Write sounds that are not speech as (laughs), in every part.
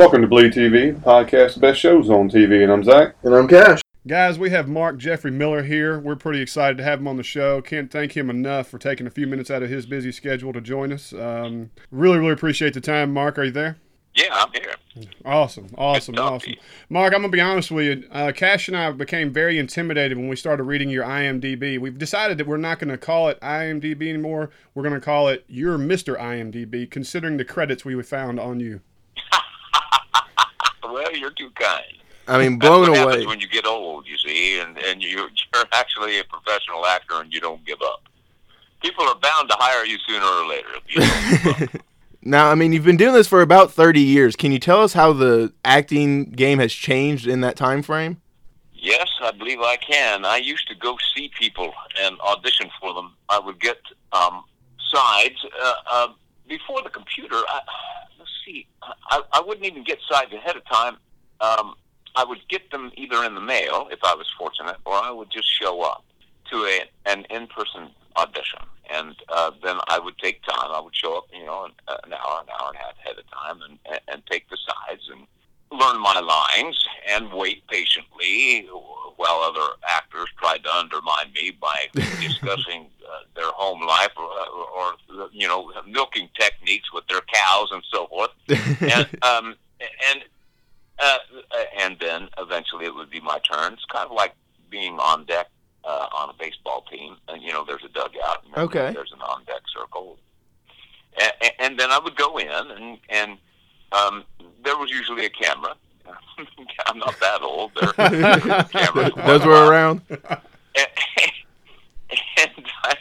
Welcome to Bleed TV, the podcast, the best shows on TV, and I'm Zach. And I'm Cash. Guys, we have Mark Jeffrey Miller here. We're pretty excited to have him on the show. Can't thank him enough for taking a few minutes out of his busy schedule to join us. Um, really, really appreciate the time. Mark, are you there? Yeah, I'm here. Awesome, awesome, awesome. Mark, I'm gonna be honest with you. Uh, Cash and I became very intimidated when we started reading your IMDb. We've decided that we're not going to call it IMDb anymore. We're going to call it your Mr. IMDb, considering the credits we found on you. (laughs) (laughs) Well, you're too kind. I mean, That's blown what away. happens when you get old, you see, and and you're, you're actually a professional actor and you don't give up. People are bound to hire you sooner or later if you don't give up. (laughs) Now, I mean, you've been doing this for about 30 years. Can you tell us how the acting game has changed in that time frame? Yes, I believe I can. I used to go see people and audition for them. I would get um, sides uh, uh, before the computer. I, I, I wouldn't even get sides ahead of time. Um, I would get them either in the mail if I was fortunate, or I would just show up to a an in-person audition, and uh, then I would take time. I would show up, you know, an, an hour, an hour and a half ahead of time, and and, and take the sides and learn my lines and wait patiently while other actors tried to undermine me by (laughs) discussing uh, their home life or, or, you know, milking techniques with their cows and so forth. (laughs) And, um, and, uh, and then eventually it would be my turn. It's kind of like being on deck uh, on a baseball team. And, you know, there's a dugout. And Okay. There's an on deck circle. And, and then I would go in and, and um, there was usually a camera. (laughs) I'm not that old. There, (laughs) cameras Those were around? and, (laughs) and, I,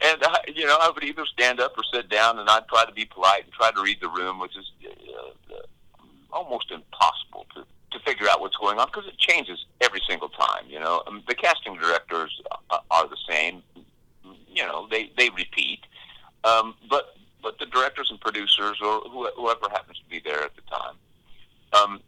and I, you know, I would either stand up or sit down, and I'd try to be polite and try to read the room, which is uh, uh, almost impossible to to figure out what's going on because it changes every single time. You know, um, the casting directors are, are the same. You know, they they repeat, um, but but the directors and producers or whoever happens to be there at the time, um,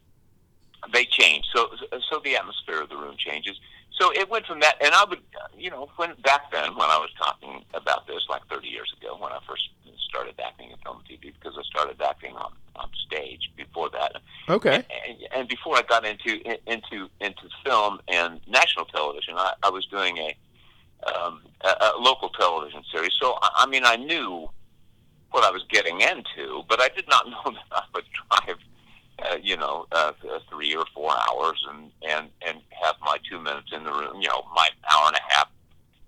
they change. So so the atmosphere of the room changes. So it went from that, and I would, you know, when back then when I was talking about this, like 30 years ago, when I first started acting in film and TV, because I started acting on on stage before that, Okay. and, and before I got into into into film and national television, I, I was doing a, um, a a local television series. So I, I mean, I knew what I was getting into, but I did not (laughs) know that I would drive, uh, you know, uh, three or four hours and and and have my two minutes in the room. You know, my hour and a half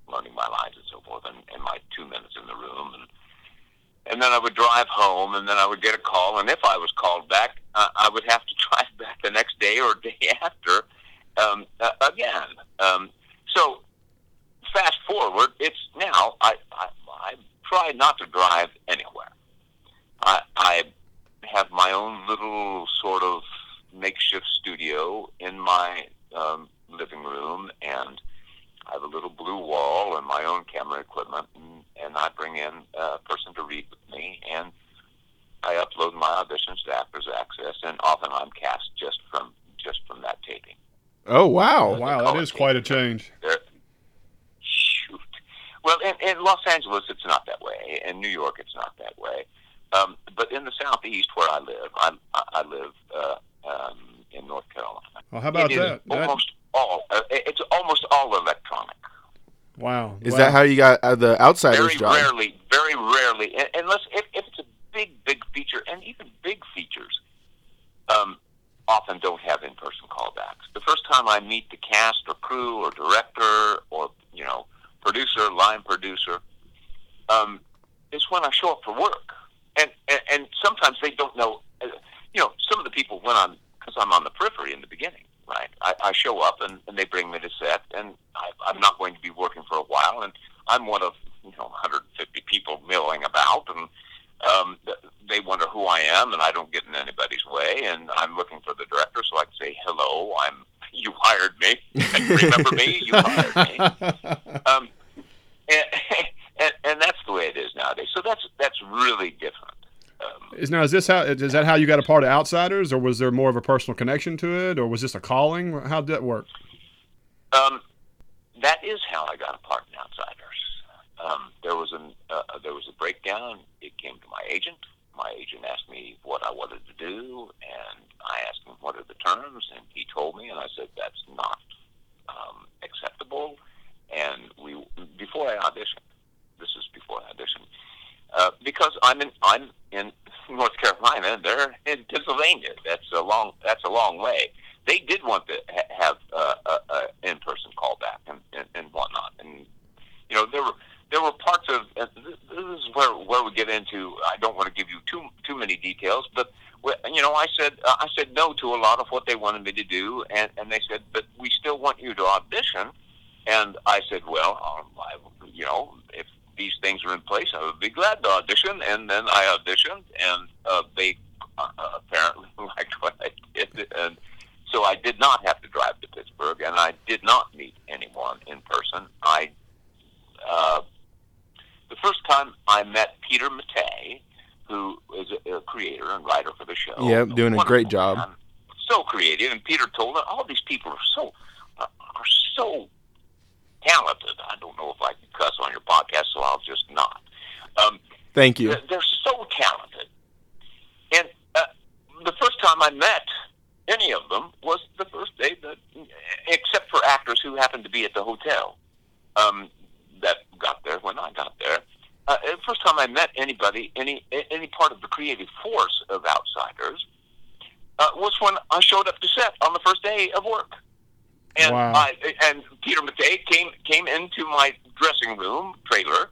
learning my lines and so forth, and, and my two minutes in the room and and then I would drive home, and then I would get a call, and if I was called back, uh, I would have to (laughs) drive back the next day or day after um, uh, again. Um, so fast forward, it's now I, I I try not to drive anywhere. I I have my own little sort of makeshift studio in my um, living room, and I have a little blue wall and my own camera equipment, and, and I bring in a person to read with me, and I upload my auditions to Actors Access, and often I'm cast just from just from that taping. Oh, wow. Wow, that is quite a change. There, shoot. Well, in, in Los Angeles, it's not that way. In New York, it's not that way. Um, but in the southeast, where I live, I'm, I I live uh, um, in North Carolina. Well, how about it is that? That- almost all. Uh, it's almost all electronic. wow. Is wow. that how you got uh, the outsider's very job? rarely, very rarely, unless if, if it's a big, big feature, and even big features, um, often don't have in-person callbacks. The first time I meet the cast or crew or director or you know producer, line producer, um, is when I show up for work, and and, and sometimes they don't know. Uh, you know, some of the people when I'm because I'm on the periphery in the beginning. Right, I, I show up and, and they bring me to set, and I, I'm not going to be working for a while, and I'm one of you know 150 people milling about, and um, they wonder who I am, and I don't get in anybody's way, and I'm looking for the director, so I can say hello. I'm (laughs) you hired me. Remember me? You hired me. (laughs) Um, and, and and that's the way it is nowadays. So that's that's really different. Um, Is now is this how is that how you got a part of Outsiders, or was there more of a personal connection to it, or was this a calling? How did that work? Um, that is how I got a part in Outsiders. Um, there was an uh, there was a breakdown. It came to my agent. My agent asked me what I wanted to do, and I asked him what are the terms, and he told me, and I said that's not um, acceptable. And we before I auditioned, this is before I auditioned, uh, because I'm in I'm in (laughs) North Carolina, and they're in Pennsylvania. That's a long that's a long way. They did want to ha- have uh, a, a in-person callback and, and and whatnot, and you know there were there were parts of uh, this is where where we get into. I don't want to give you too too many details, but you know, I said uh, I said no to a lot of what they wanted me to do, and and they said, but we still want you to audition, and I said, well, um, I, you know, if these things are in place, I would be glad to audition, and then I auditioned, and uh, they uh, apparently (laughs) liked what I did, and so I did not have to drive to Pittsburgh, and I did not meet anyone in person. I uh, first time I met Peter Mattei, who is a, a creator and writer for the show. Yeah, doing a great job. Man, so creative, and Peter told me all these people are so uh, are so talented. I don't know if I can cuss on your podcast, so I'll just not. Um, Thank you. They're, they're so talented, and uh, the first time I met any of them was the first day that, except for actors who happened to be at the hotel. Um, that got there when I got there. First time I met anybody, any any part of the creative force of Outsiders, uh, was when I showed up to set on the first day of work. And wow. I and Peter Mattei came came into my dressing room trailer,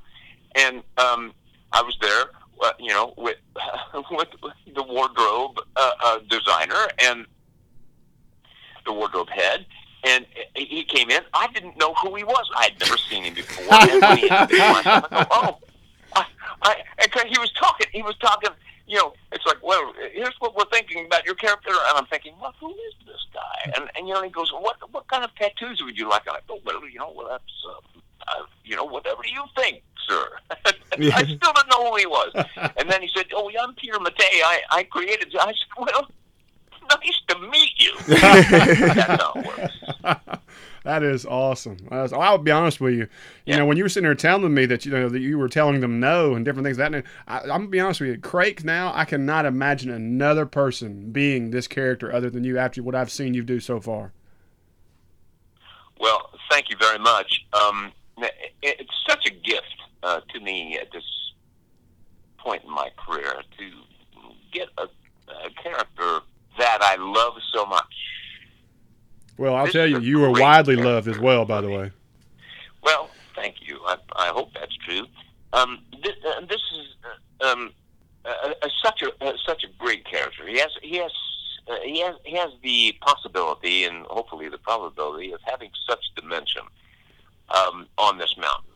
and um, I was there, uh, you know, with (laughs) with the wardrobe uh, uh, designer and the wardrobe head, and he came in. I didn't know who he was. I had never seen him before. (laughs) and when he I go, oh, I, I, he was talking. He was talking. You know, it's like, well, here's what we're thinking about your character, and I'm thinking, well, who is this guy? And and you know, he goes, what what kind of tattoos would you like? And I go, well, you know, well, that's, uh, uh, you know, whatever you think, sir. (laughs) yeah. I still don't know who he was. and then he said, oh, yeah, I'm Peter Mattei. I I created. I said, well (laughs) nice to meet you. (laughs) That's how it works. That is awesome. I'll be honest with you. You yeah. know, when you were sitting there telling me that you know that you were telling them no and different things, that I, am gonna be honest with you, Craig. Now I cannot imagine another person being this character other than you after what I've seen you do so far. Well, thank you very much. Um, it's such a gift uh, to me at this point in my career to get a, a character that I love so much. Well, I'll this tell you, you are widely loved as well, by the way. Well, thank you. I, I hope that's true. Um, this, uh, this is uh, um, uh, such a uh, such a great character. He has he has uh, he has he has the possibility and hopefully the probability of having such dimension um, on this mountain.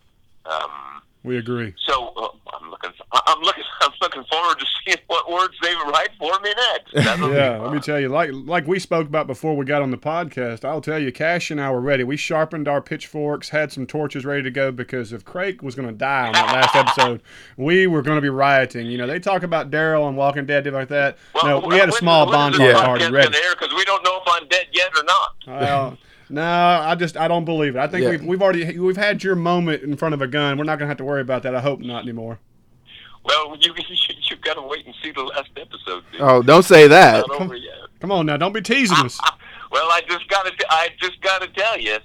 Um, we agree. So uh, I'm looking. I'm looking. (laughs) I'm looking forward to seeing what words they write for me next. (laughs) yeah, let me tell you. Like like we spoke about before we got on the podcast. I'll tell you, Cash and I were ready. We sharpened our pitchforks, had some torches ready to go because if Craig was going to die on that last episode, (laughs) we were going to be rioting. You know, they talk about Daryl and Walking Dead, did like that. Well, no, we had a small bonfire already ready. Because we don't know if I'm dead yet or not. Well. No, I just I don't believe it. I think yeah. we've, we've already we've had your moment in front of a gun. We're not gonna have to worry about that. I hope not anymore. Well, you (laughs) you got to wait and see the last episode. Dude. Oh, don't say that. Come, come, on now, don't be teasing us. (laughs) well, I just got to I just got to tell you,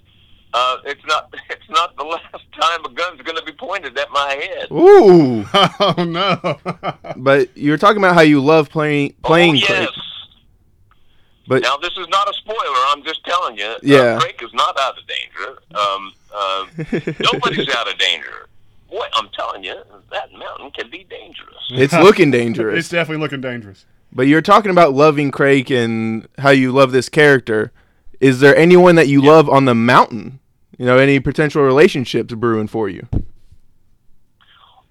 uh, it's not (laughs) it's not the last time a gun's going to be pointed at my head. Ooh, oh no! but you're talking about how you love playing playing. Oh, yes. But now this is not a spoiler. I'm just telling you. Uh, yeah. Uh, Drake is not out of danger. Um, uh, (laughs) nobody's out of danger. Boy, I'm telling you, that mountain can be dangerous. (laughs) It's looking (laughs) dangerous. it's definitely looking dangerous. But you're talking about loving Craig and how you love this character. Is there anyone that you yeah. love on the mountain? You know, any potential relationships brewing for you?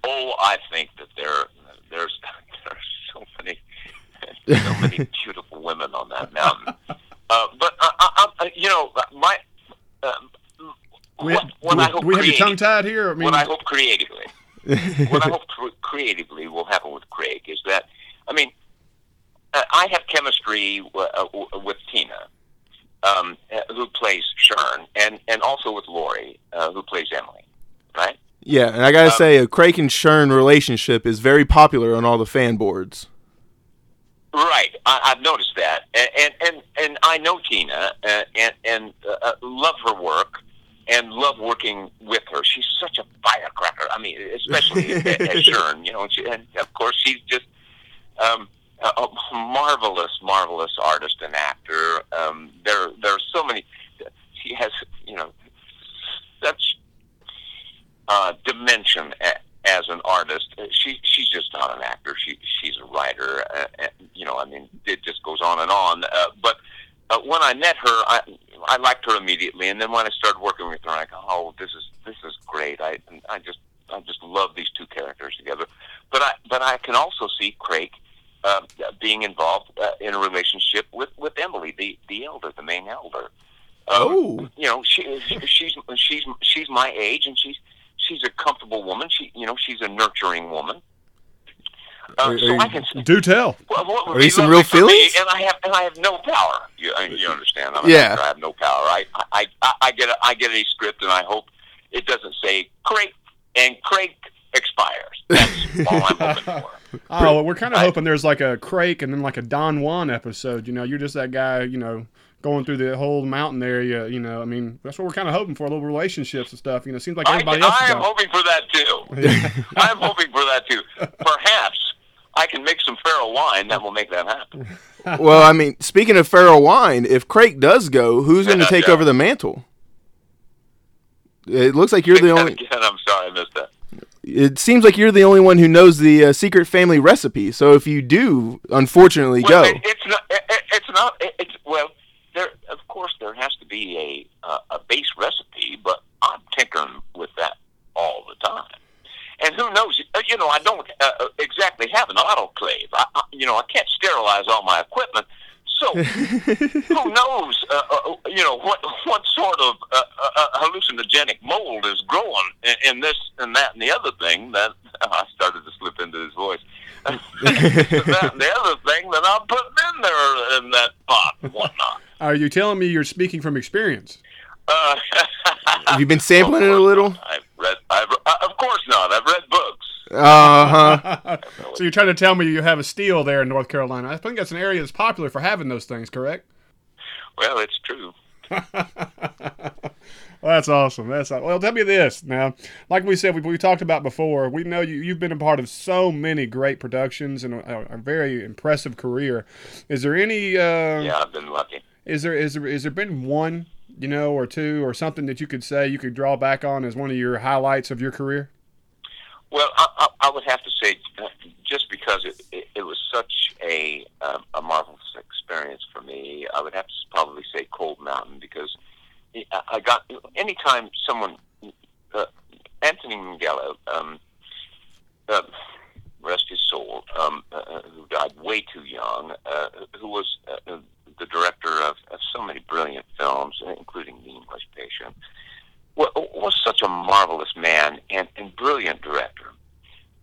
Oh, I think that there there's there's so many so many beautiful women on that mountain. (laughs) Uh, but uh, I, I, you know, my uh, we, what, what I hope we have your tongue tied here. I mean, what I hope creatively, (laughs) what I hope creatively will happen with Craig is that, I mean, uh, I have chemistry uh, with Tina, um, who plays Shern, and and also with Lori, uh, who plays Emily, right? Yeah, and I gotta Um, say, a Craig and Shern relationship is very popular on all the fan boards. Right, I, I've noticed that, and and and, I know Tina, uh, and and uh, uh, love her work, and love working with her. She's such a firecracker. I mean, especially (laughs) at, at Shern, you know, and, she, and of course she's just um, a, marvelous, marvelous artist and actor. Um, there, there are so many. She has, you know, such uh, dimension as an artist. She she's just not an actor. She she's a writer. Uh, know, I mean, it just goes on and on. Uh, but uh, when I met her, I I liked her immediately, and then when I started working with her, I go, oh, this is this is great. I I just I just love these two characters together. But I but I can also see Craig. Uh, being involved uh, in a relationship with, with Emily, the, the elder, the main elder. Um, Oh. you know, she, she's she's she's my age, and she's she's a comfortable woman. She, you know, she's a nurturing woman. Uh, Are- so you- I can. Do tell. Well, Are these some real feelings? and I have and I have no power. You, you understand? I'm Yeah. actor, I have no power. I, I I I get a, I get a script, and I hope it doesn't say Craig and Craig expires. That's (laughs) all I'm hoping for. Oh, well, we're kind of hoping there's like a Crake and then like a Don Juan episode. You know, you're just that guy. You know, going through the whole mountain area. You know, I mean, that's what we're kind of hoping for. Little relationships and stuff. You know, seems like I, everybody else. I am hoping for that too. (laughs) I'm hoping for that too. Perhaps I can make some Farrell wine that will make that happen. (laughs) well, I mean, speaking of Farrell Wine, if Craig does go, who's going to take yeah. over the mantle? It looks like you're the (laughs) only. Again, I'm sorry I missed that. It seems like you're the only one who knows the uh, secret family recipe. So if you do, unfortunately, Well, go. it, it's not. It- it's not. It, it's well. There, of course, there has to be a uh, a base recipe, but I'm tinkering with that all the time. And who knows? uh, You know, I don't uh, uh, exactly have an autoclave. I, I, you know, I can't sterilize all my equipment. So (laughs) who knows? Uh, uh, you know what what sort of uh, uh, uh, hallucinogenic mold is growing in, in this and that and the other thing that (laughs) I started to slip into his voice. (laughs) that and the other thing that I'm putting in there in that pot and whatnot. Are you telling me you're speaking from experience? Uh, Have you been sampling it a little? I've read. I've, uh, of course not. I've read books. Uh huh. (laughs) so you're trying to tell me you have a steel there in North Carolina? I think that's an area that's popular for having those things, correct? Well, it's true. (laughs) Well, that's awesome. That's aw- well. Tell me this now. Like we said, we, we talked about before. We know you. You've been a part of so many great productions and a, a very impressive career. Is there any? Uh, Yeah, I've been lucky. Is there is there is there been one you know or two or something that you could say you could draw back on as one of your highlights of your career? Well, I, I, I would have to say, uh, just because it, it, it was such a um, a marvelous experience for me, I would have to probably say Cold Mountain because I got anytime someone, uh, Anthony Minghella, um, uh, rest his soul, um, uh, who died way too young, uh, who was uh, uh, the director of, of so many brilliant films, including The English Patient wa- was such a marvelous man and, and brilliant director.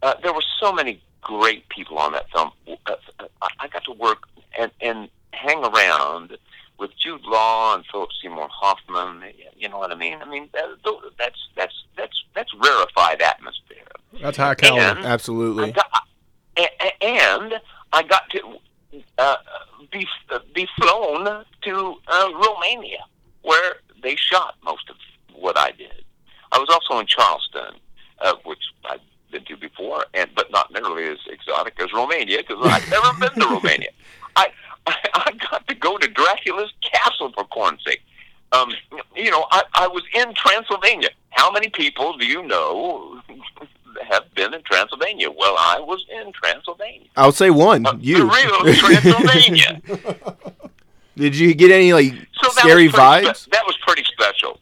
Uh, there were so many great people on that film. Uh, I, I got to work and, and hang around with Jude Law and Philip Seymour Hoffman. You know what I mean? I mean that, that's that's that's that's rarefied atmosphere. That's high caliber. And- I Absolutely. got, and I got to uh, be be flown to uh, Romania, where they shot most of what I did. I was also in Charleston, uh, which I've been to before, and but not nearly as exotic as Romania because I've (laughs) never been to Romania. I, I I got to go to Dracula's castle for corn's sake. Um, you know, I, I was in Transylvania. How many people do you know have been in Transylvania? Well, I was in Transylvania. I'll say one. Uh, You. Real Transylvania. (laughs) Did you get any like So scary pretty vibes? that was pretty special.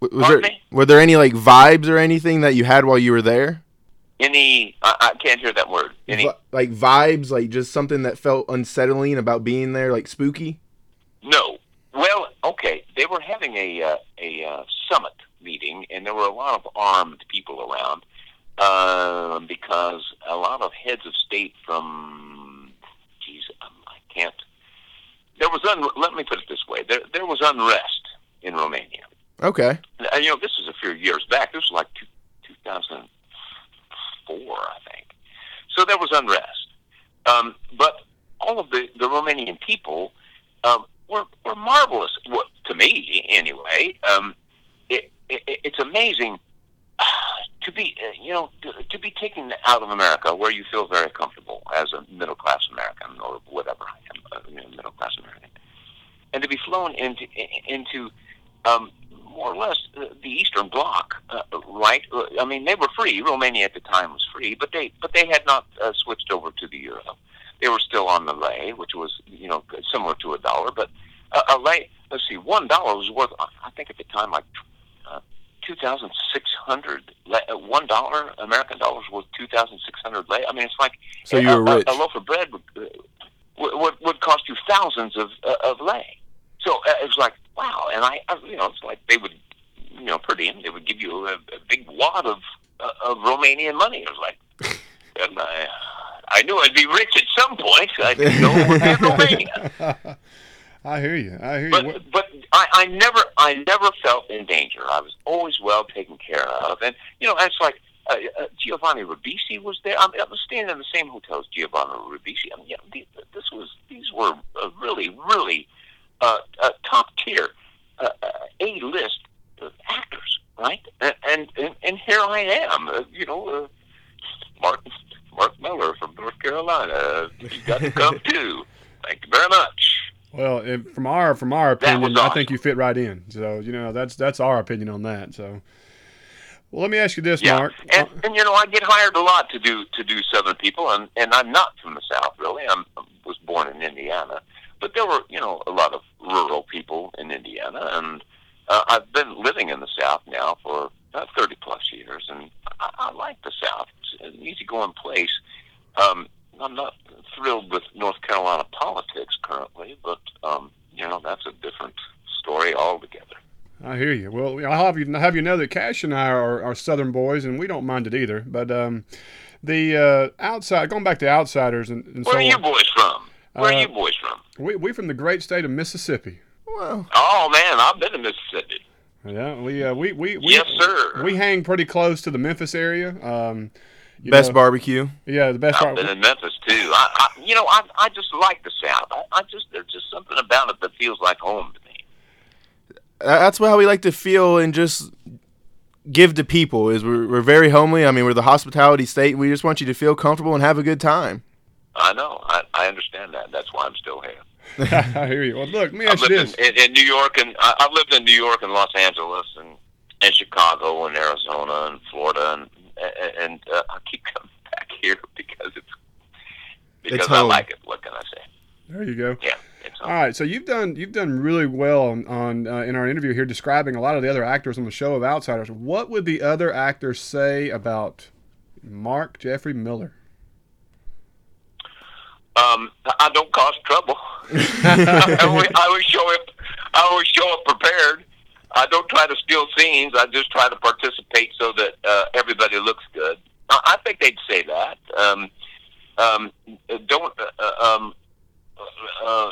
Was Pardon there me? were there any like vibes or anything that you had while you were there? Any, I, I can't hear that word. Any, like vibes, like just something that felt unsettling about being there, like spooky. no. Well, okay, they were having a uh, a uh, summit meeting, and there were a lot of armed people around um, because a lot of heads of state from, geez, um, I can't. There was un. Let me put it this way: there there was unrest in Romania. Okay. And, you know, this was a few years back. This was like two, 2004, I think. So there was unrest. Um, but all of the, the Romanian people um, were, were marvelous, well, to me anyway. Um, it, it, it's amazing (sighs) to be, uh, you know, to, to be taken out of America where you feel very comfortable as a middle class American or whatever I am, know, middle class American, and to be flown into into um, more or less uh, the Eastern Bloc, uh, right? I mean, they were free. Romania at the time was free, but they but they had not uh, switched over to the euro. They were still on the lei, which was you know similar to a dollar, but uh, a lei. Let's see, one dollar was worth I think at the time like uh, two thousand six hundred. Uh, one dollar American dollars worth two thousand six hundred lei. I mean, it's like So you a, were a- rich. A, loaf of bread would, uh, would would would cost you thousands of uh, of lei. So uh, it was like wow, and I, I you know it's like they would you know per diem they would give you a, a big wad of uh, of Romanian money. It was like (laughs) and I I knew I'd be rich at some point. I didn't know it Romania. (laughs) I hear you. I hear you. What- But but I, I never I never felt in danger. I was always well taken care of, and you know it's like uh, uh, Giovanni Ribisi was there. I, mean, I was staying in the same hotel as Giovanni Ribisi. I mean, you the, this was these were uh, really really uh, uh, top tier uh, uh, A list actors, right? And, and and here I am, uh, you know, uh, Mark Mark Miller from North Carolina. You got to come (laughs) too. Thank you very much. Well, from our from our opinion, was I think you fit right in. So you know that's that's our opinion on that. So, well, let me ask you this, Yeah, Mark. and, and you know I get hired a lot to do to do Southern people, and and I'm not from the South really. I'm was born in Indiana, but there were you know a lot of rural people in Indiana, and uh, I've been living in the South now for uh, 30 plus years, and I, I like the South. It's an easygoing place. Um, I'm not thrilled with North Carolina politics currently, but um, you know that's a different story altogether. I hear you. Well, I'll have you have you know that Cash and I are, are Southern boys, and we don't mind it either. But um, the uh, outside, going back to outsiders, and, and Where so are you on, boys from? Where Uh, are you boys from? we we from the great state of Mississippi. Well, Oh man, I've been to Mississippi. Yeah, we uh, we we, we Yes, sir. We hang pretty close to the Memphis area. Um, you best know, barbecue. Yeah, the best I've part. been in Memphis too. I, I you know, I, I just like the South. I, I just there's just something about it that feels like home to me. That's how we like to feel and just give to people. Is we're, we're very homely. I mean, we're the hospitality state. We just want you to feel comfortable and have a good time. I know. I, I understand that. That's why I'm still here. (laughs) I hear you. Well, look, let me I've ask you this. in, in, in New York, and I, I've lived in New York and Los Angeles, and and Chicago, and Arizona, and Florida, and and, and uh, I keep coming (laughs) back here because it's because It's I like it. What can I say? There you go. Yeah, All right, so you've done you've done really well on, on uh, in our interview here describing a lot of the other actors on the show of Outsiders. What would the other actors say about Mark Jeffrey Miller? Um, I don't cause trouble. (laughs) I, always, I always show up. I always show up prepared. I don't try to steal scenes. I just try to participate so that uh, everybody looks good. I, I think they'd say that. Um, um, don't uh, um, uh,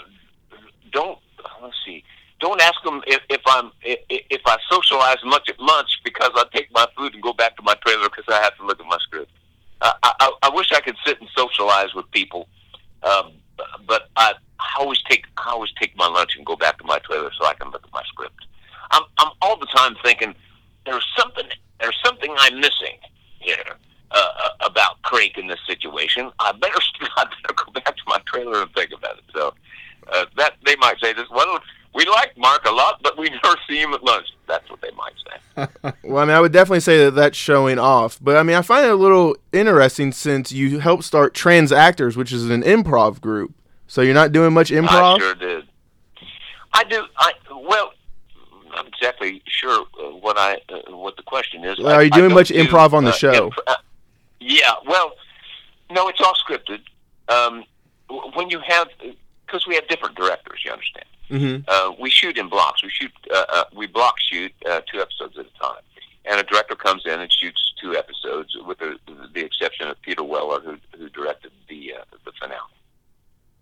don't let's see. Don't ask them if, if I'm if, if I socialize much at lunch because I take my food and go back to my trailer because I have to look at my script. I, I, I wish I could sit and socialize with people um, but I, I always take I always take my lunch and go back to my trailer so I can look at my script. I'm I'm all the time thinking there's something there's something I'm missing here uh, uh, about Craig in this situation. I better I better go back to my trailer and think about it. So uh, that they might say this. Well, we like Mark a lot, but we never see him at lunch. That's what they might say. Well, I would definitely say that that's showing off. But I mean, I find it a little interesting since you helped start Trans Actors, which is an improv group. So you're not doing much improv. I sure did. I do. I well, I'm not exactly sure uh, what I uh, what the question is. Well, are you I doing much do, improv on the uh, show? imp- uh, yeah. Well, no, it's all scripted. Um, when you have because we have different directors, you understand. hmm Uh, we shoot in blocks. We shoot. Uh, uh, we block shoot uh, two episodes at a time, and a director comes in and shoots two episodes, with the, the exception of Peter Weller, who who directed the uh, the finale.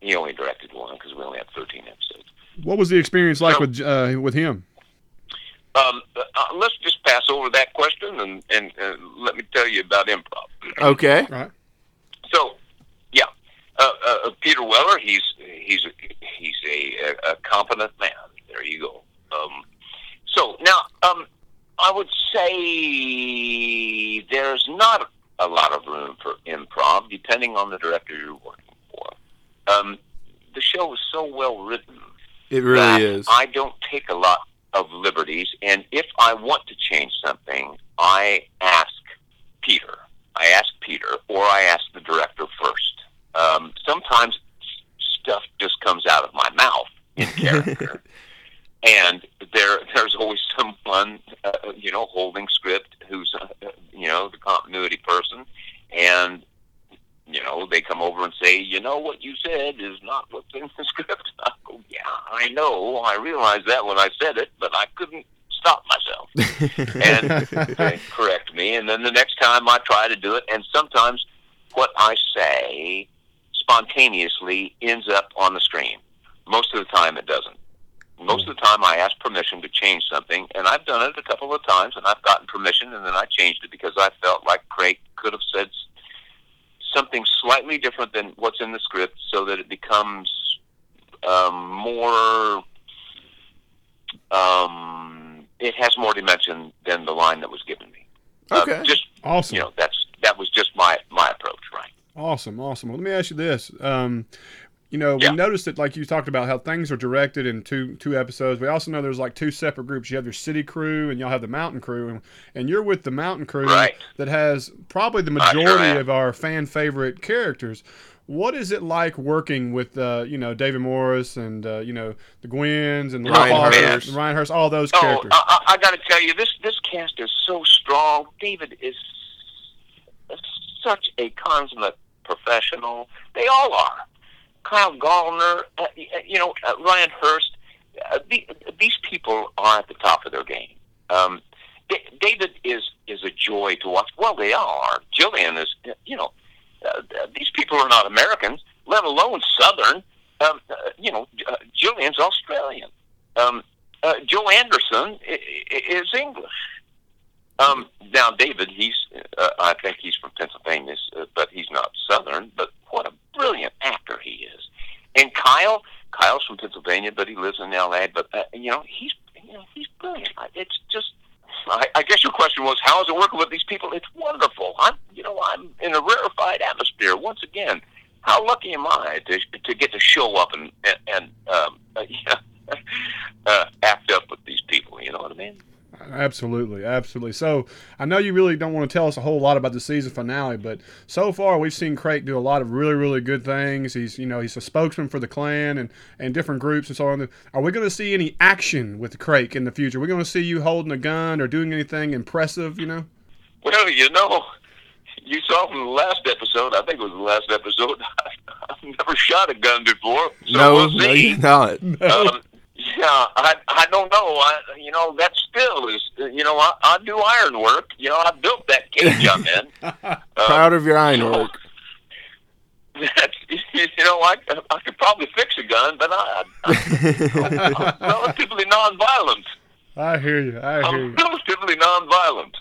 He only directed one because we only had thirteen episodes. What was the experience like So- with uh, with him? Um, uh, let's just pass over that question and and uh, let me tell you about improv. Okay. Right. So, yeah, uh, uh, Peter Weller, he's he's he's a, a competent man. There you go. Um, so now, um, I would say there's not a lot of room for improv, depending on the director you're working for. Um, the show is so well written It really is. I don't take a lot of liberties, and if I want to change something, I ask Peter. I ask Peter, or I ask the director first. Um, sometimes stuff just comes out of my mouth in (laughs) character, and there there's always someone, uh, you know, holding script who's, uh, you know, the continuity person, and you know, they come over and say, you know, what you said is not what's in the (laughs) script. I go, yeah, I know. I realized that when I said it, but I couldn't stop myself and (laughs) they correct me. And then the next time I try to do it, and sometimes what I say spontaneously ends up on the screen. Most of the time, it doesn't. Most of the time, I ask permission to change something, and I've done it a couple of times, and I've gotten permission, and then I changed it because I felt like Craig could have said something slightly different than what's in the script, so that it becomes um, more. Um, it has more dimension than the line that was given me. Uh, Okay. just Awesome. you know, that's that was just my my approach, right? Awesome, awesome. Well, let me ask you this. Um, you know, Yeah. we noticed that, like you talked about, how things are directed in two two episodes. We also know there's like two separate groups. You have your city crew, and y'all have the mountain crew, and, and you're with the mountain crew Right. that has probably the I sure majority of our fan favorite characters. What is it like working with, uh, you know, David Morse and uh, you know the Gwens and Ryan Hurst. Ryan Hurst, all those Oh, characters? I, I, I got to tell you, this this cast is so strong. David is such a consummate professional. They all are. Kyle Gallner, uh, you know, uh, Ryan Hurst. Uh, the, these people are at the top of their game. Um, D- David is is a joy to watch. Well, they are. Gillian is, you know, uh, these people are not Americans, let alone Southern. Um, uh, you know, uh, Gillian's Australian. Um, uh, Joe Anderson is English. Um, now, David, he's, uh, I think he's from Pennsylvania, uh, but he's not Southern. But what a brilliant actor he is. And Kyle, Kyle's from Pennsylvania, but he lives in L.A. But uh, you know, he's, you know, he's brilliant. It's just, I, I guess your question was, how is it working with these people? It's wonderful. I'm, you know, I'm in a rarefied atmosphere. Once again, how lucky am I to to get to show up and and, and um, uh, yeah, uh, act up with these people? You know what I mean? Absolutely, absolutely. So I know you really don't want to tell us a whole lot about the season finale, but so far we've seen Craig do a lot of really, really good things. He's, you know, he's a spokesman for the clan and, and different groups and so on. Are we going to see any action with Craig in the future? We're we going to see you holding a gun or doing anything impressive? You know? Well, you know, you saw from the last episode. I think it was the last episode. (laughs) I've never shot a gun before, so no, we'll no, you're not. (laughs) um, yeah, I I don't know. I you know that still is you know I, I do iron work. You know I built that cage I'm in. (laughs) Um, Proud of your ironwork. (laughs) That's, you know I I could probably fix a gun, but I, I (laughs) I'm relatively nonviolent. I hear you. I hear you I'm you. relatively nonviolent.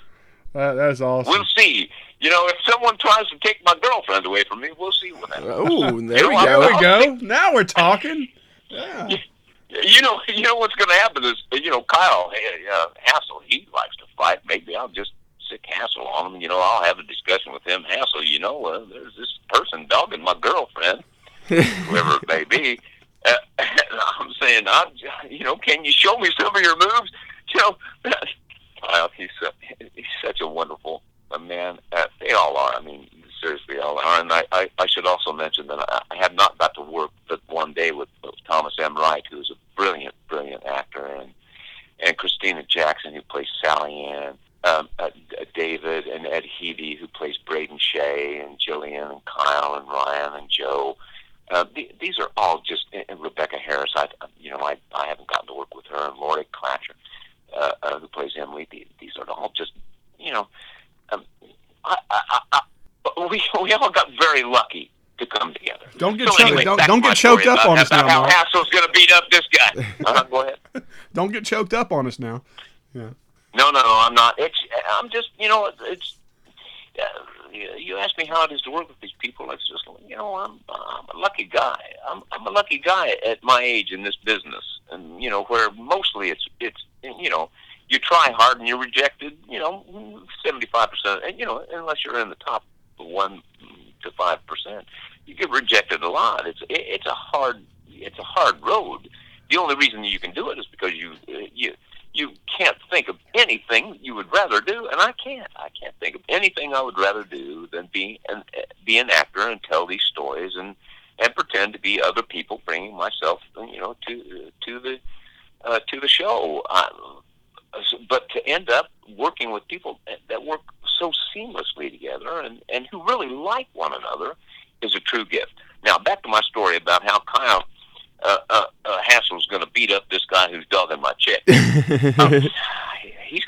That, that's awesome. We'll see. You know, if someone tries to take my girlfriend away from me, we'll see what happens. Oh, there You we know, there go. we go. Now we're talking. Yeah. You know, (laughs) you know what's going to happen is, you know, Kyle uh, Hasil, he likes to fight. Maybe I'll just sick Hasil on him. You know, I'll have a discussion with him. Hasil, you know, uh, there's this person dogging my girlfriend, (laughs) whoever it may be. Uh, (laughs) I'm saying, I'm, you know, can you show me some of your moves? You know, Kyle, he's uh, he's such a wonderful uh, man. Uh, they all are. I mean, seriously, all. And I, I, I should also mention that I, I have not got to work but one day with, Thomas M. Wright, who's a brilliant, brilliant actor, and and Christina Jackson, who plays Sally Ann, um, uh, David and Ed Heavey, who plays Braden Shea, and Gillian and Kyle and Ryan and Joe. Uh, the, these are all just and Rebecca Harris. I, you know, I I haven't gotten to work with her, and Lori Clatcher, uh, uh, who plays Emily. The- These are all just, you know, um, I, I, I, but we we all got very lucky to come together. Don't get So choked. anyway, don't don't get choked up about- on us about now, how Mark. Hasil's going to beat up this guy. (laughs) uh, go ahead. Don't get choked up on us now. No, no, no, I'm not. It's I'm just you know it's uh, you you ask me how it is to work with these people. It's just you know I'm I'm a lucky guy. I'm I'm a lucky guy at my age in this business, and you know where mostly it's it's you know you try hard and you're rejected. You know seventy five percent, and you know unless you're in the top one to five percent, you get rejected a lot. It's it, it's a hard it's a hard road. The only reason you can do it is because you you you can't think of anything you would rather do, and I can't. I can't think of anything I would rather do than be an be an actor and tell these stories and and pretend to be other people, bringing myself, you know, to to the uh, to the show. I, but to end up working with people that work so seamlessly together and and who really like one another is a true gift. Now back to my story about how Kyle uh, uh, uh, Hasil's going to beat up this guy who's dogging my chick. (laughs) um, he's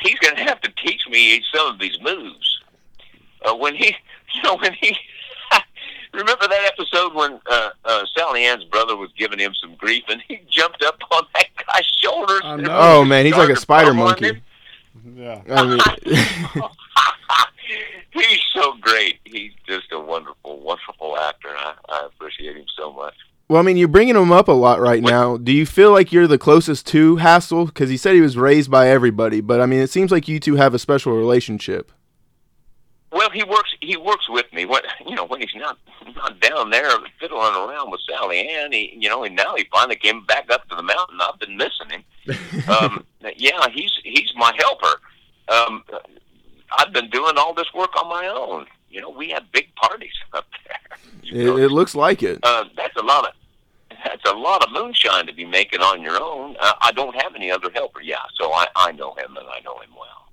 he's going to have to teach me some of these moves. Uh, when he, (laughs) you know, when he. (laughs) remember that episode when uh, uh, Sally Ann's brother was giving him some grief, and he jumped up on that guy's shoulders. Oh man, he's like a spider monkey. Yeah. I mean, (laughs) he's so great. He's just a wonderful, wonderful actor. I, I appreciate him so much. well, I mean, you're bringing him up a lot right What- now. Do you feel like you're the closest to Hasil? Because he said he was raised by everybody, but I mean, it seems like you two have a special relationship. Well, he works. He works with me. When you know when he's not not down there fiddling around with Sally Ann. He you know, and now he finally came back up to the mountain. I've been missing him. (laughs) um, yeah, he's he's my helper. Um, I've been doing all this work on my own. You know, we have big parties (laughs) up there. You It, it looks like it. uh, that's a lot of that's a lot of moonshine to be making on your own. Uh, I don't have any other helper. Yeah, so I I know him and I know him well.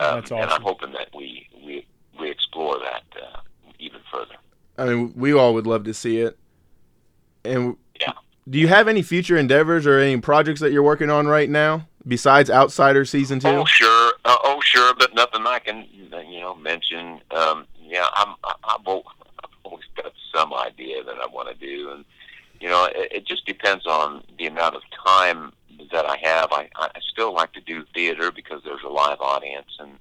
Yeah, um, That's and I'm hoping that we we we explore that uh, even further. I mean, we all would love to see it. And Yeah. do you have any future endeavors or any projects that you're working on right now besides Outsider season two? Oh sure, uh, oh sure, but nothing I can you know mention. Um, yeah, I'm I, I've I've always got some idea that I want to do, and you know it, it just depends on the amount of time that I have. I, I still like to do theater because there's a live audience, and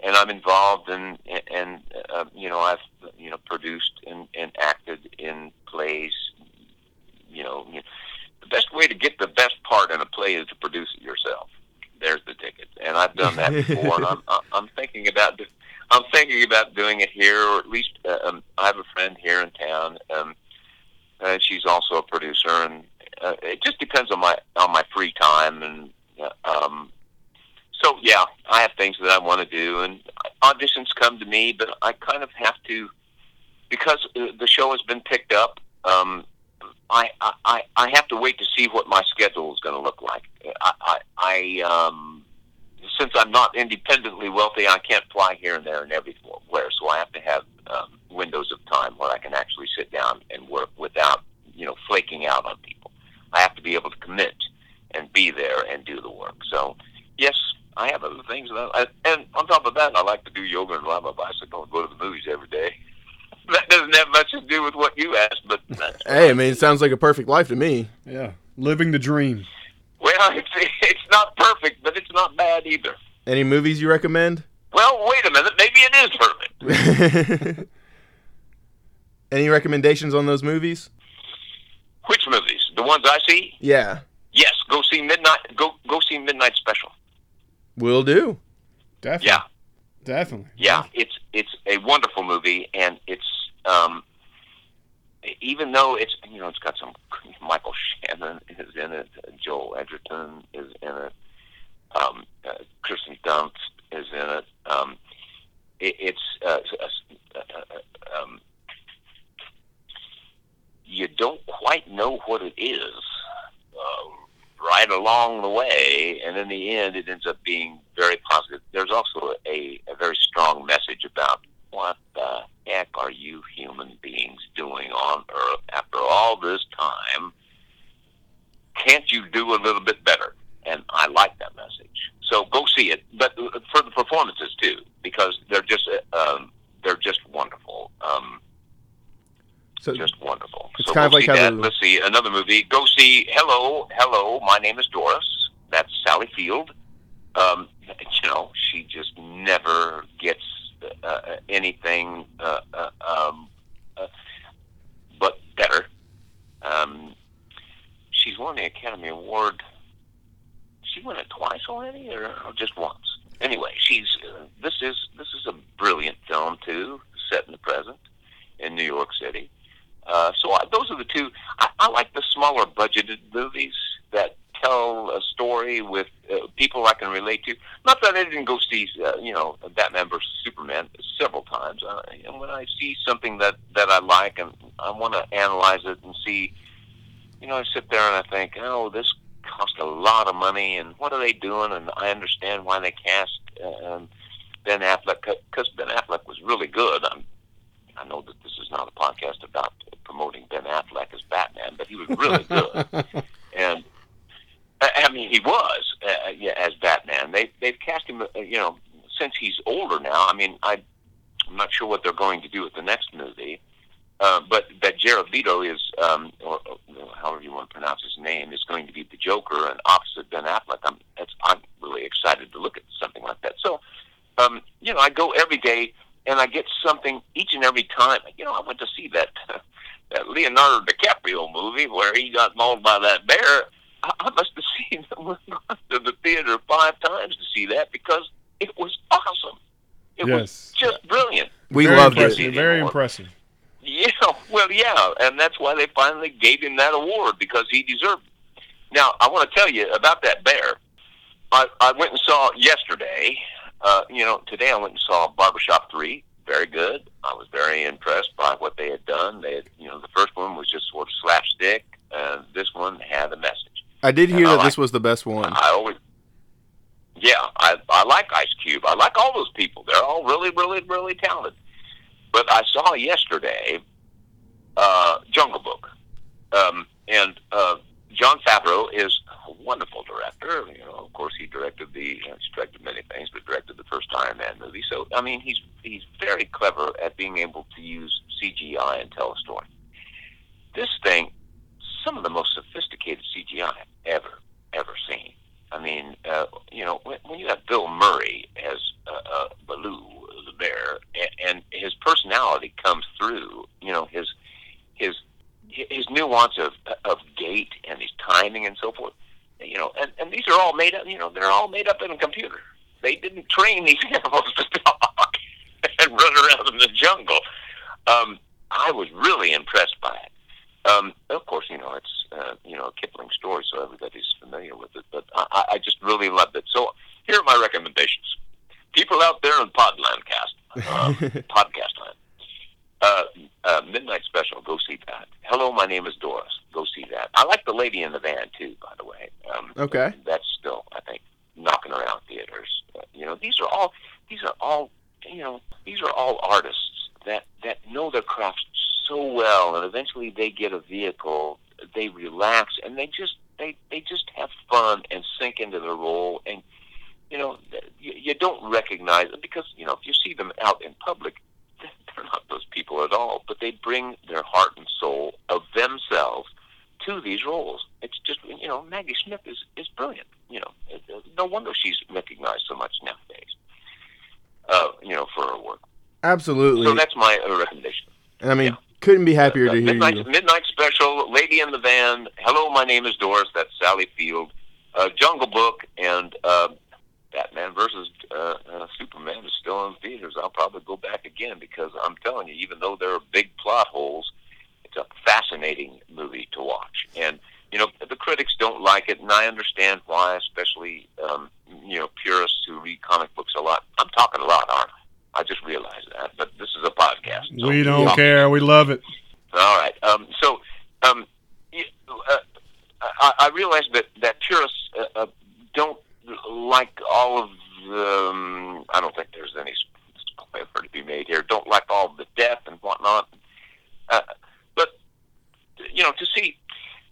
and I'm involved in and uh, you know I've you know produced and, and acted in plays. You know, the best way to get the best part in a play is to produce it yourself. There's the ticket, and I've done that before, and I'm (laughs) I'm- thinking about I'm thinking about doing it here, or at least uh, um, I have a friend here in town, um, and she's also a producer, and uh, it just depends on my on my free time, and uh, um, so yeah, I have things that I want to do, and auditions come to me, but I kind of have to because the show has been picked up. Um, I, I- I I have to wait to see what my schedule is going to look like. I, I, I um, since I'm not independently wealthy, I can't fly here and there and everywhere. So I have to have um, windows of time where I can actually sit down and work without you know flaking out on people. I have to be able to commit and be there and do the work. So yes, I have other things that I, and on top of that, I like to do yoga and ride my bicycle and go to the movies every day. (laughs) That doesn't have much to do with what you asked, but that's (laughs) Hey, I mean, it sounds like a perfect life to me. Yeah. Living the dream. well, (laughs) it's it's not perfect, but it's not bad either. Any movies you recommend? Well, wait a minute, maybe it is perfect. Any recommendations on those movies? Which movies? The ones I see? Yeah, Yes, go see Midnight. Go go see Midnight Special. will do. Definitely. Yeah, Definitely. yeah. It's it's a wonderful movie, and it's um, even though it's you know it's got some (laughs) Michael Shannon is in it, Joel Edgerton is in it, um, uh, Kirsten Dunst is in it. Um, it it's uh, uh, uh, um, you don't quite know what it is uh, right along the way, and in the end, it ends up being very positive. There's also a, a very strong message about what the heck are you human beings doing on Earth after all this time? Can't you do a little bit better? And I like that message. So go see it, but for the performances too, because they're just uh, um, they're just. Um, So just wonderful. It's so kind we'll like see how that. the- Let's see another movie. Go see Hello, Hello. My name is Doris. That's Sally Field. Um, you know, she just never gets uh, anything uh, uh, um, uh, but better. Um, she's won the Academy Award. She won it twice already, or, or just once? Anyway, she's. Uh, this is this is a brilliant film too, set in the present in New York City. Uh, so I, those are the two. I, I like the smaller budgeted movies that tell a story with uh, people I can relate to. Not that I didn't go see, uh, you know, Batman versus Superman several times. Uh, and when I see something that that I like and I want to analyze it and see, you know, I sit there and I think, oh, this cost a lot of money, and what are they doing? And I understand why they cast um, Ben Affleck because Ben Affleck was really good. I'm, I know that this is not a podcast about promoting Ben Affleck as Batman, but he was (laughs) really good. and I mean, he was uh, yeah, as Batman. They they've cast him, uh, you know, since he's older now. I mean, I, I'm not sure what they're going to do with the next movie. Uh, but that Jared Leto is, um, or, or however you want to pronounce his name, is going to be the Joker and opposite Ben Affleck. I'm, it's, I'm really excited to look at something like that. So, um, you know, I go every day and I get something each and every time. You know, I went to see that (laughs) that Leonardo movie where he got mauled by that bear. I, I must have seen (laughs) to the theater five times to see that because it was awesome. It Yes. was just brilliant. We very loved impressive, it. Very impressive. Yeah, (laughs) well, yeah, and that's why they finally gave him that award because he deserved it. Now, I want to tell you about that bear. I, I went and saw it yesterday. Uh, you know, today I went and saw Barbershop 3. Very good. I was very impressed by what they had done. They had, you know, the first one was just sort of slapstick, and this one had a message. I did hear I that like- this was the best one. I always, yeah, I I like Ice Cube. I like all those people. They're all really, really, really talented. But I saw yesterday, uh, Jungle Book, um, and uh, Jon Favreau is a wonderful director. You know, of course, he directed the he's directed many things, but directed the first Iron Man movie. So, I mean, he's he's very clever at being able to use CGI and tell a story. This thing, some of the most sophisticated CGI I've ever ever seen. I mean, uh, you know, when, when you have Bill Murray as uh, uh, Baloo the bear, and, and his personality comes through. You know, his his his nuance of of gait and his timing and so forth. You know, and, and these are all made up. You know, they're all made up in a computer. They didn't train these animals to talk and run around in the jungle. Um, I was really impressed by it. Um, of course, you know it's uh, you know a Kipling story, so everybody's familiar with it. But I, I- I just really loved it. So here are my recommendations. People out there in Podland cast, uh, podcast land, uh, uh, Midnight Special, go see that. Hello, my name is Doris. Go see that. I like the Lady in the Van too, by the way. Um, Okay. that's still I think knocking around theaters. Uh, you know, these are all these are all you know these are all artists that that know their craft so well, and eventually they get a vehicle, they relax, and they just they they just have fun and sink into their role, and you know th- you, you don't recognize it because you know if you see them out in public. (laughs) They're not those people at all, but they bring their heart and soul of themselves to these roles. It's just you know Maggie Smith is is brilliant. You know, no wonder she's recognized so much nowadays. Uh, you know, for her work. Absolutely. So that's my uh, recommendation. and I mean, yeah. couldn't be happier Uh, to hear midnight, you. midnight special, Lady in the Van. Hello, my name is Doris. That's Sally Field. Uh, Jungle Book and uh, Batman versus uh, uh, Superman is still in theaters. I'll probably go back again because I'm telling you, even though there are big plot holes, it's a fascinating movie to watch. And you know, the critics don't like it, and I understand why, especially um, you know purists who read comic books a lot. I'm talking a lot, aren't I? I just realized that, but this is a podcast. so We don't talk- care. We love it. all right. Um, so, um, you, uh, I, I realize that that purists uh, uh, don't like all of the. Um, I don't think there's any spoiler to be made here. Don't like all of the death and whatnot. Uh, but you know, to see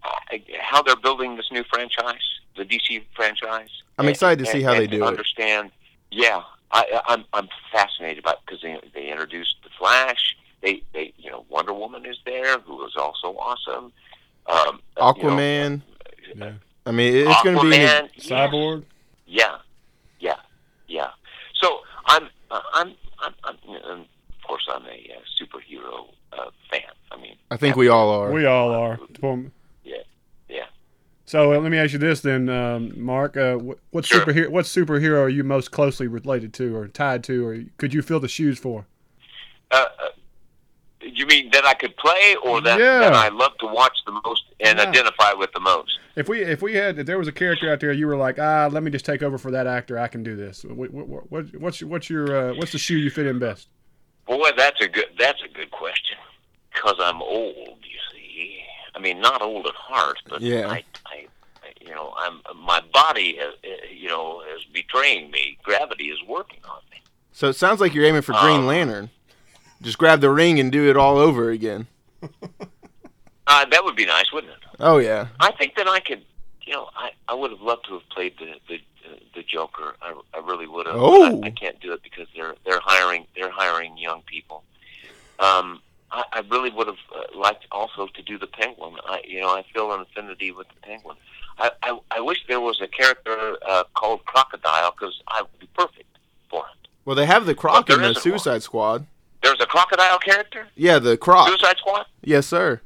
uh, how they're building this new franchise, the DC franchise. I'm excited to see how and they to do it. Understand? Yeah, I, I- I'm I'm fascinated by because they they introduced the Flash. They they you know Wonder Woman is there, who is also awesome. Um, uh, you know, Aquaman. Yeah. I mean, it- it's going to be. Aquaman, Cyborg. Yeah, yeah. Yeah. So I'm, and of course, I'm a uh, superhero uh, fan. I mean, I think we all are. We all are. Boom. Yeah, yeah. So uh, let me ask you this then, um, Mark. Uh, what, what Sure. superhero? What superhero are you most closely related to, or tied to, or could you fill the shoes for? You mean that I could play, or that, Yeah. that I love to watch the most and Yeah. identify with the most? If we if we had if there was a character out there you were like ah let me just take over for that actor I can do this. What, what, what, what's your- what's your uh, what's the shoe you fit in best? Boy, that's a good that's a good question. Because I'm old, you see. I mean, not old at heart, but Yeah. I, I, you know, I'm my body, uh, uh, you know, is betraying me. Gravity is working on me. So it sounds like you're aiming for Green Um, Lantern. Just grab the ring and do it all over again. (laughs) Uh, that would be nice, wouldn't it? Oh yeah. I think that I could. You know, I, I would have loved to have played the the, uh, the Joker. I, I really would have. Oh. I, I can't do it because they're they're hiring they're hiring young people. Um, I, I really would have uh, liked also to do the Penguin. I you know I feel an affinity with the Penguin. I I, I wish there was a character uh, called Crocodile because I would be perfect for it. Well, they have the Croc in the Suicide Squad. There's a crocodile character, Yeah, the Croc. Suicide Squad. Yes, sir.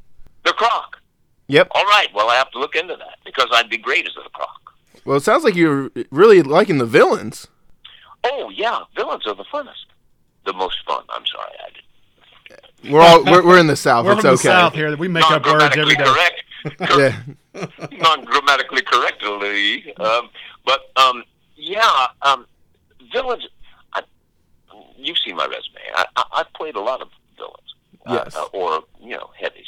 The Croc. Yep. All right. Well, I have to look into that because I'd be great as the Croc. Well, it sounds like you're really liking the villains. Oh yeah, villains are the funnest, the most fun. I'm sorry, I did. We're all we're, we're in the South. We're it's from okay. the south here. We make not up words every grammatically day. correct. (laughs) Yeah. (laughs) non grammatically correctly. Um, but um, yeah, um, villains. I, you've seen my resume. I, I, I've played a lot of villains, uh, Yes. uh, or you know, heavies.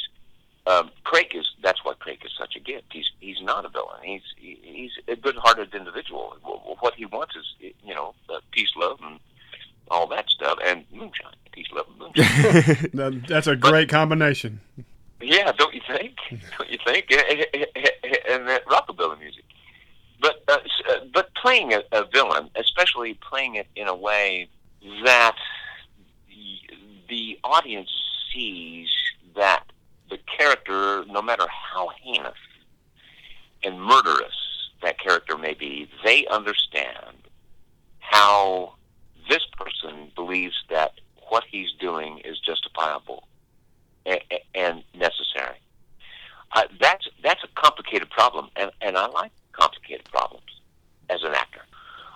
Um, Craig is. That's why Craig is such a gift. He's he's not a villain. He's he, he's a good-hearted individual. What he wants is you know uh, peace, love, and all that stuff, and moonshine. Peace, love, and moonshine. (laughs) That- That's a great combination. Yeah, don't you think? (laughs) Don't you think? And that rockabilly music. But uh, uh, but playing a, a villain, especially playing it in a way that the audience sees that the character, no matter how heinous and murderous that character may be, they understand how this person believes that what he's doing is justifiable and necessary. Uh, that's that's a complicated problem, and, and I like complicated problems as an actor.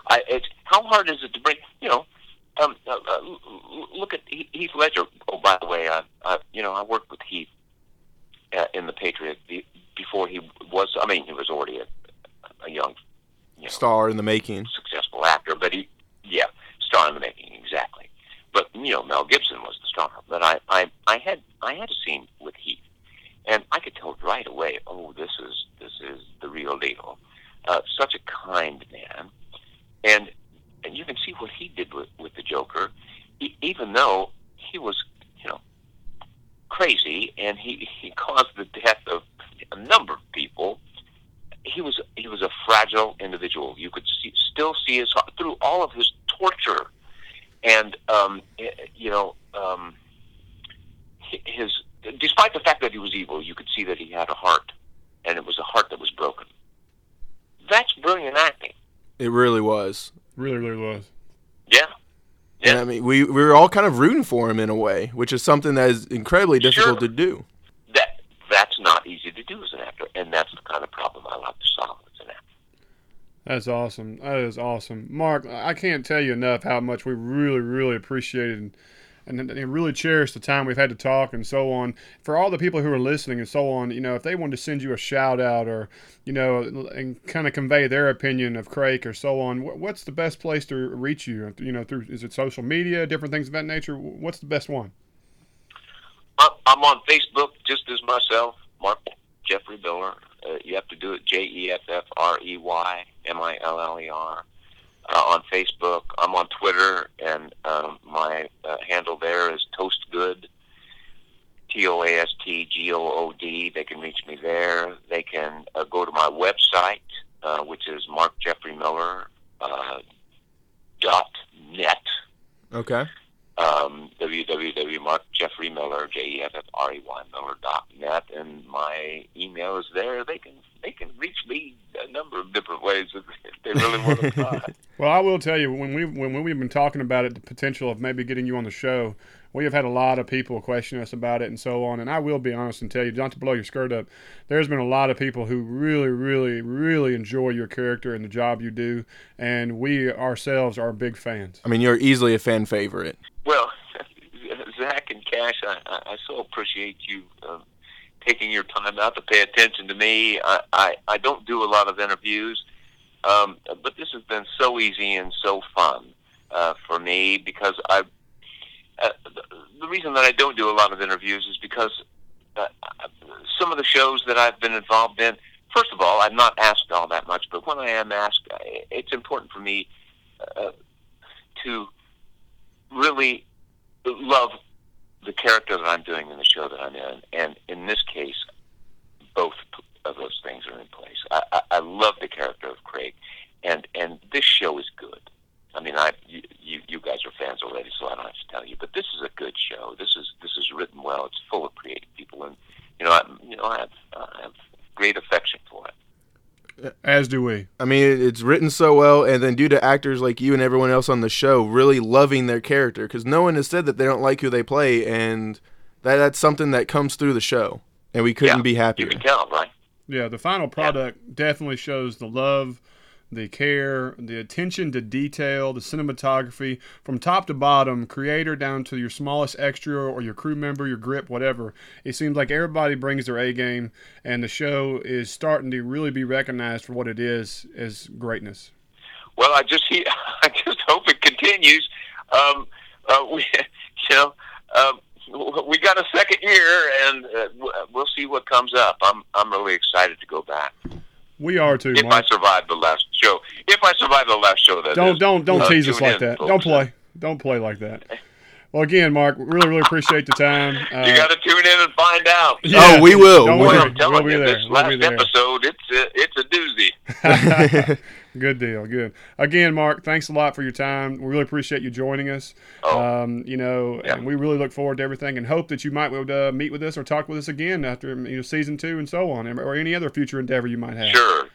I, it's how hard is it to bring? You know, um, uh, uh, l- l- look at He- Heath Ledger. Oh, by the way, I, I you know I worked with Heath uh, in the Patriot be, before he was. I mean, he was already a, a young, you know, Star in the making. successful actor, but he, yeah, star in the making, exactly. But you know, Mel Gibson was the star. But I, I, I had, I had a scene with Heath, and I could tell right away. Oh, this is, this is the real deal. Uh, such a kind man, and and you can see what he did with with the Joker, e- even though he was, you know, crazy, and he he caused the death of a number of people he was he was a fragile individual. You could see, still see his heart through all of his torture, and um, eh, you know um, hi- his. Despite the fact that he was evil, you could see that he had a heart, and it was a heart that was broken. That's brilliant acting. It really was. Really, really was. Yeah, And Yeah. I mean, we we were all kind of rooting for him in a way, which is something that is incredibly difficult Sure. to do. that that's not easy to do as an actor, and that's the kind of problem I like to solve as an actor. That's awesome. That is awesome, Mark. I can't tell you enough how much we really, really appreciated and, and, really cherish the time we've had to talk and so on. For all the people who are listening and so on, you know, if they wanted to send you a shout out or you know, and kind of convey their opinion of Craig or so on, wh- what's the best place to reach you? You know, through is it social media, different things of that nature? What's the best one? I'm on Facebook just as myself, Mark Jeffrey Miller. Uh, you have to do it J E F F R E Y M I L L E R uh, on Facebook. I'm on Twitter, and um, my uh, handle there is Toast Good. T O A S T G O O D. They can reach me there. They can uh, go to my website, uh, which is Mark Jeffrey Miller uh, dot net. Okay. Um, www.markjeffreymiller, J-E-F-F-R-E-Y, Miller.net, and my email is there. They can they can reach me a number of different ways if they really want to (laughs) try. well, I will tell you when we when we've been talking about it, the potential of maybe getting you on the show, we have had a lot of people question us about it and so on. And I will be honest and tell you, not to blow your skirt up, there's been a lot of people who really, really, really enjoy your character and the job you do, and we ourselves are big fans. I mean, you're easily a fan favorite. Well, (laughs) Zach and Cash, I, I so appreciate you. Uh, taking your time out to pay attention to me. I, I, I don't do a lot of interviews, um, but this has been so easy and so fun uh, for me because I. Uh, the, reason that I don't do a lot of interviews is because uh, some of the shows that I've been involved in. First of all, I'm not asked all that much, but when I am asked, it's important for me uh, to really love the character that I'm doing in the show that I'm in, and in this case, both of those things are in place. I, I, I love the character of Craig, and and this show is good. I mean, I you, you you guys are fans already, so I don't have to tell you. But this is a good show. This is this is written well. It's full of creative people, and you know, I, you know, I have uh, I have great affection for it. As do we. I mean, it's written so well, and then due to actors like you and everyone else on the show really loving their character, because no one has said that they don't like who they play, and that that's something that comes through the show, and we couldn't yeah, be happier. You can tell, right? Yeah, the final product yeah. definitely shows the love the care, the attention to detail, the cinematography, from top to bottom, creator down to your smallest extra or your crew member, your grip, whatever. It seems like everybody brings their A game, and the show is starting to really be recognized for what it is as greatness. Well, I just (laughs) I just hope it continues. Um, uh, we, (laughs) you know. Um, we got a second year, and uh, we'll see what comes up. I'm I'm really excited to go back. We are too. If Mark. I survive the last show, if I survive the last show, that don't is, don't don't uh, tease us like in, that. folks. Don't play. Don't play like that. Well, again, Mark, really really appreciate the time. Uh, you got to tune in and find out. (laughs) Oh, we will. Don't We'll Boy, worry. I'm telling we'll be you, there. this We'll last episode, it's a, it's a doozy. (laughs) Good deal. Good. Again, Mark, thanks a lot for your time. We really appreciate you joining us. Oh. Um, you know, Yeah. and we really look forward to everything and hope that you might be able to meet with us or talk with us again after you know season two and so on, or any other future endeavor you might have. Sure.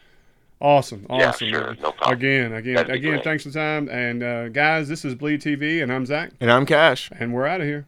Awesome. Yeah, Awesome. sure. No problem. Again, again, That'd again. great. Thanks for the time. And uh, guys, this is Bleed TV, and I'm Zach, and I'm Cash. and we're out of here.